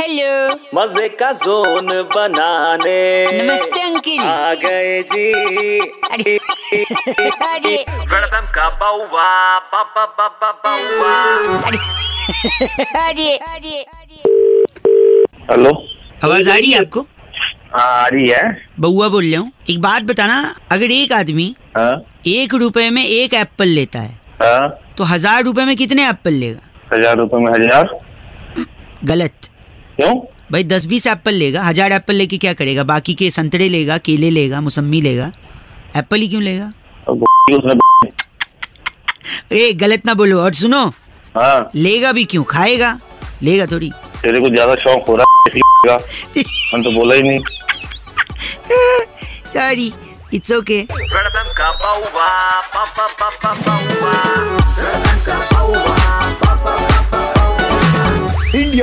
Hello मज़े का zone बनाने। नमस्ते अंकिल। आ गए जी। अरे अरे। वेलकम का बाउवा बाबा बाबा बाउवा। अरे अरे अरे। हेलो। आवाज़ आ रही है आपको? हाँ आ रही है। बउआ बोल रहा हूँ। एक बात बताना अगर एक आदमी हाँ। एक रुपए में एक एप्पल लेता है हाँ। तो हज़ार रुपए में कितने एप्पल लेगा? हज़ार रुपए में हज़ार? गलत। क्यों? भाई दस बीस एप्पल लेगा हज़ार एप्पल लेके क्या करेगा? बाकी के संतरे लेगा केले लेगा मौसम्मी लेगा। एप्पल ही क्यों लेगा? ए गलत ना बोलो और सुनो। हाँ। लेगा भी क्यों? खाएगा? लेगा थोड़ी। तेरे को ज़्यादा शौक हो रहा है मैंने तो बोला ही नहीं। Sorry it's okay welcome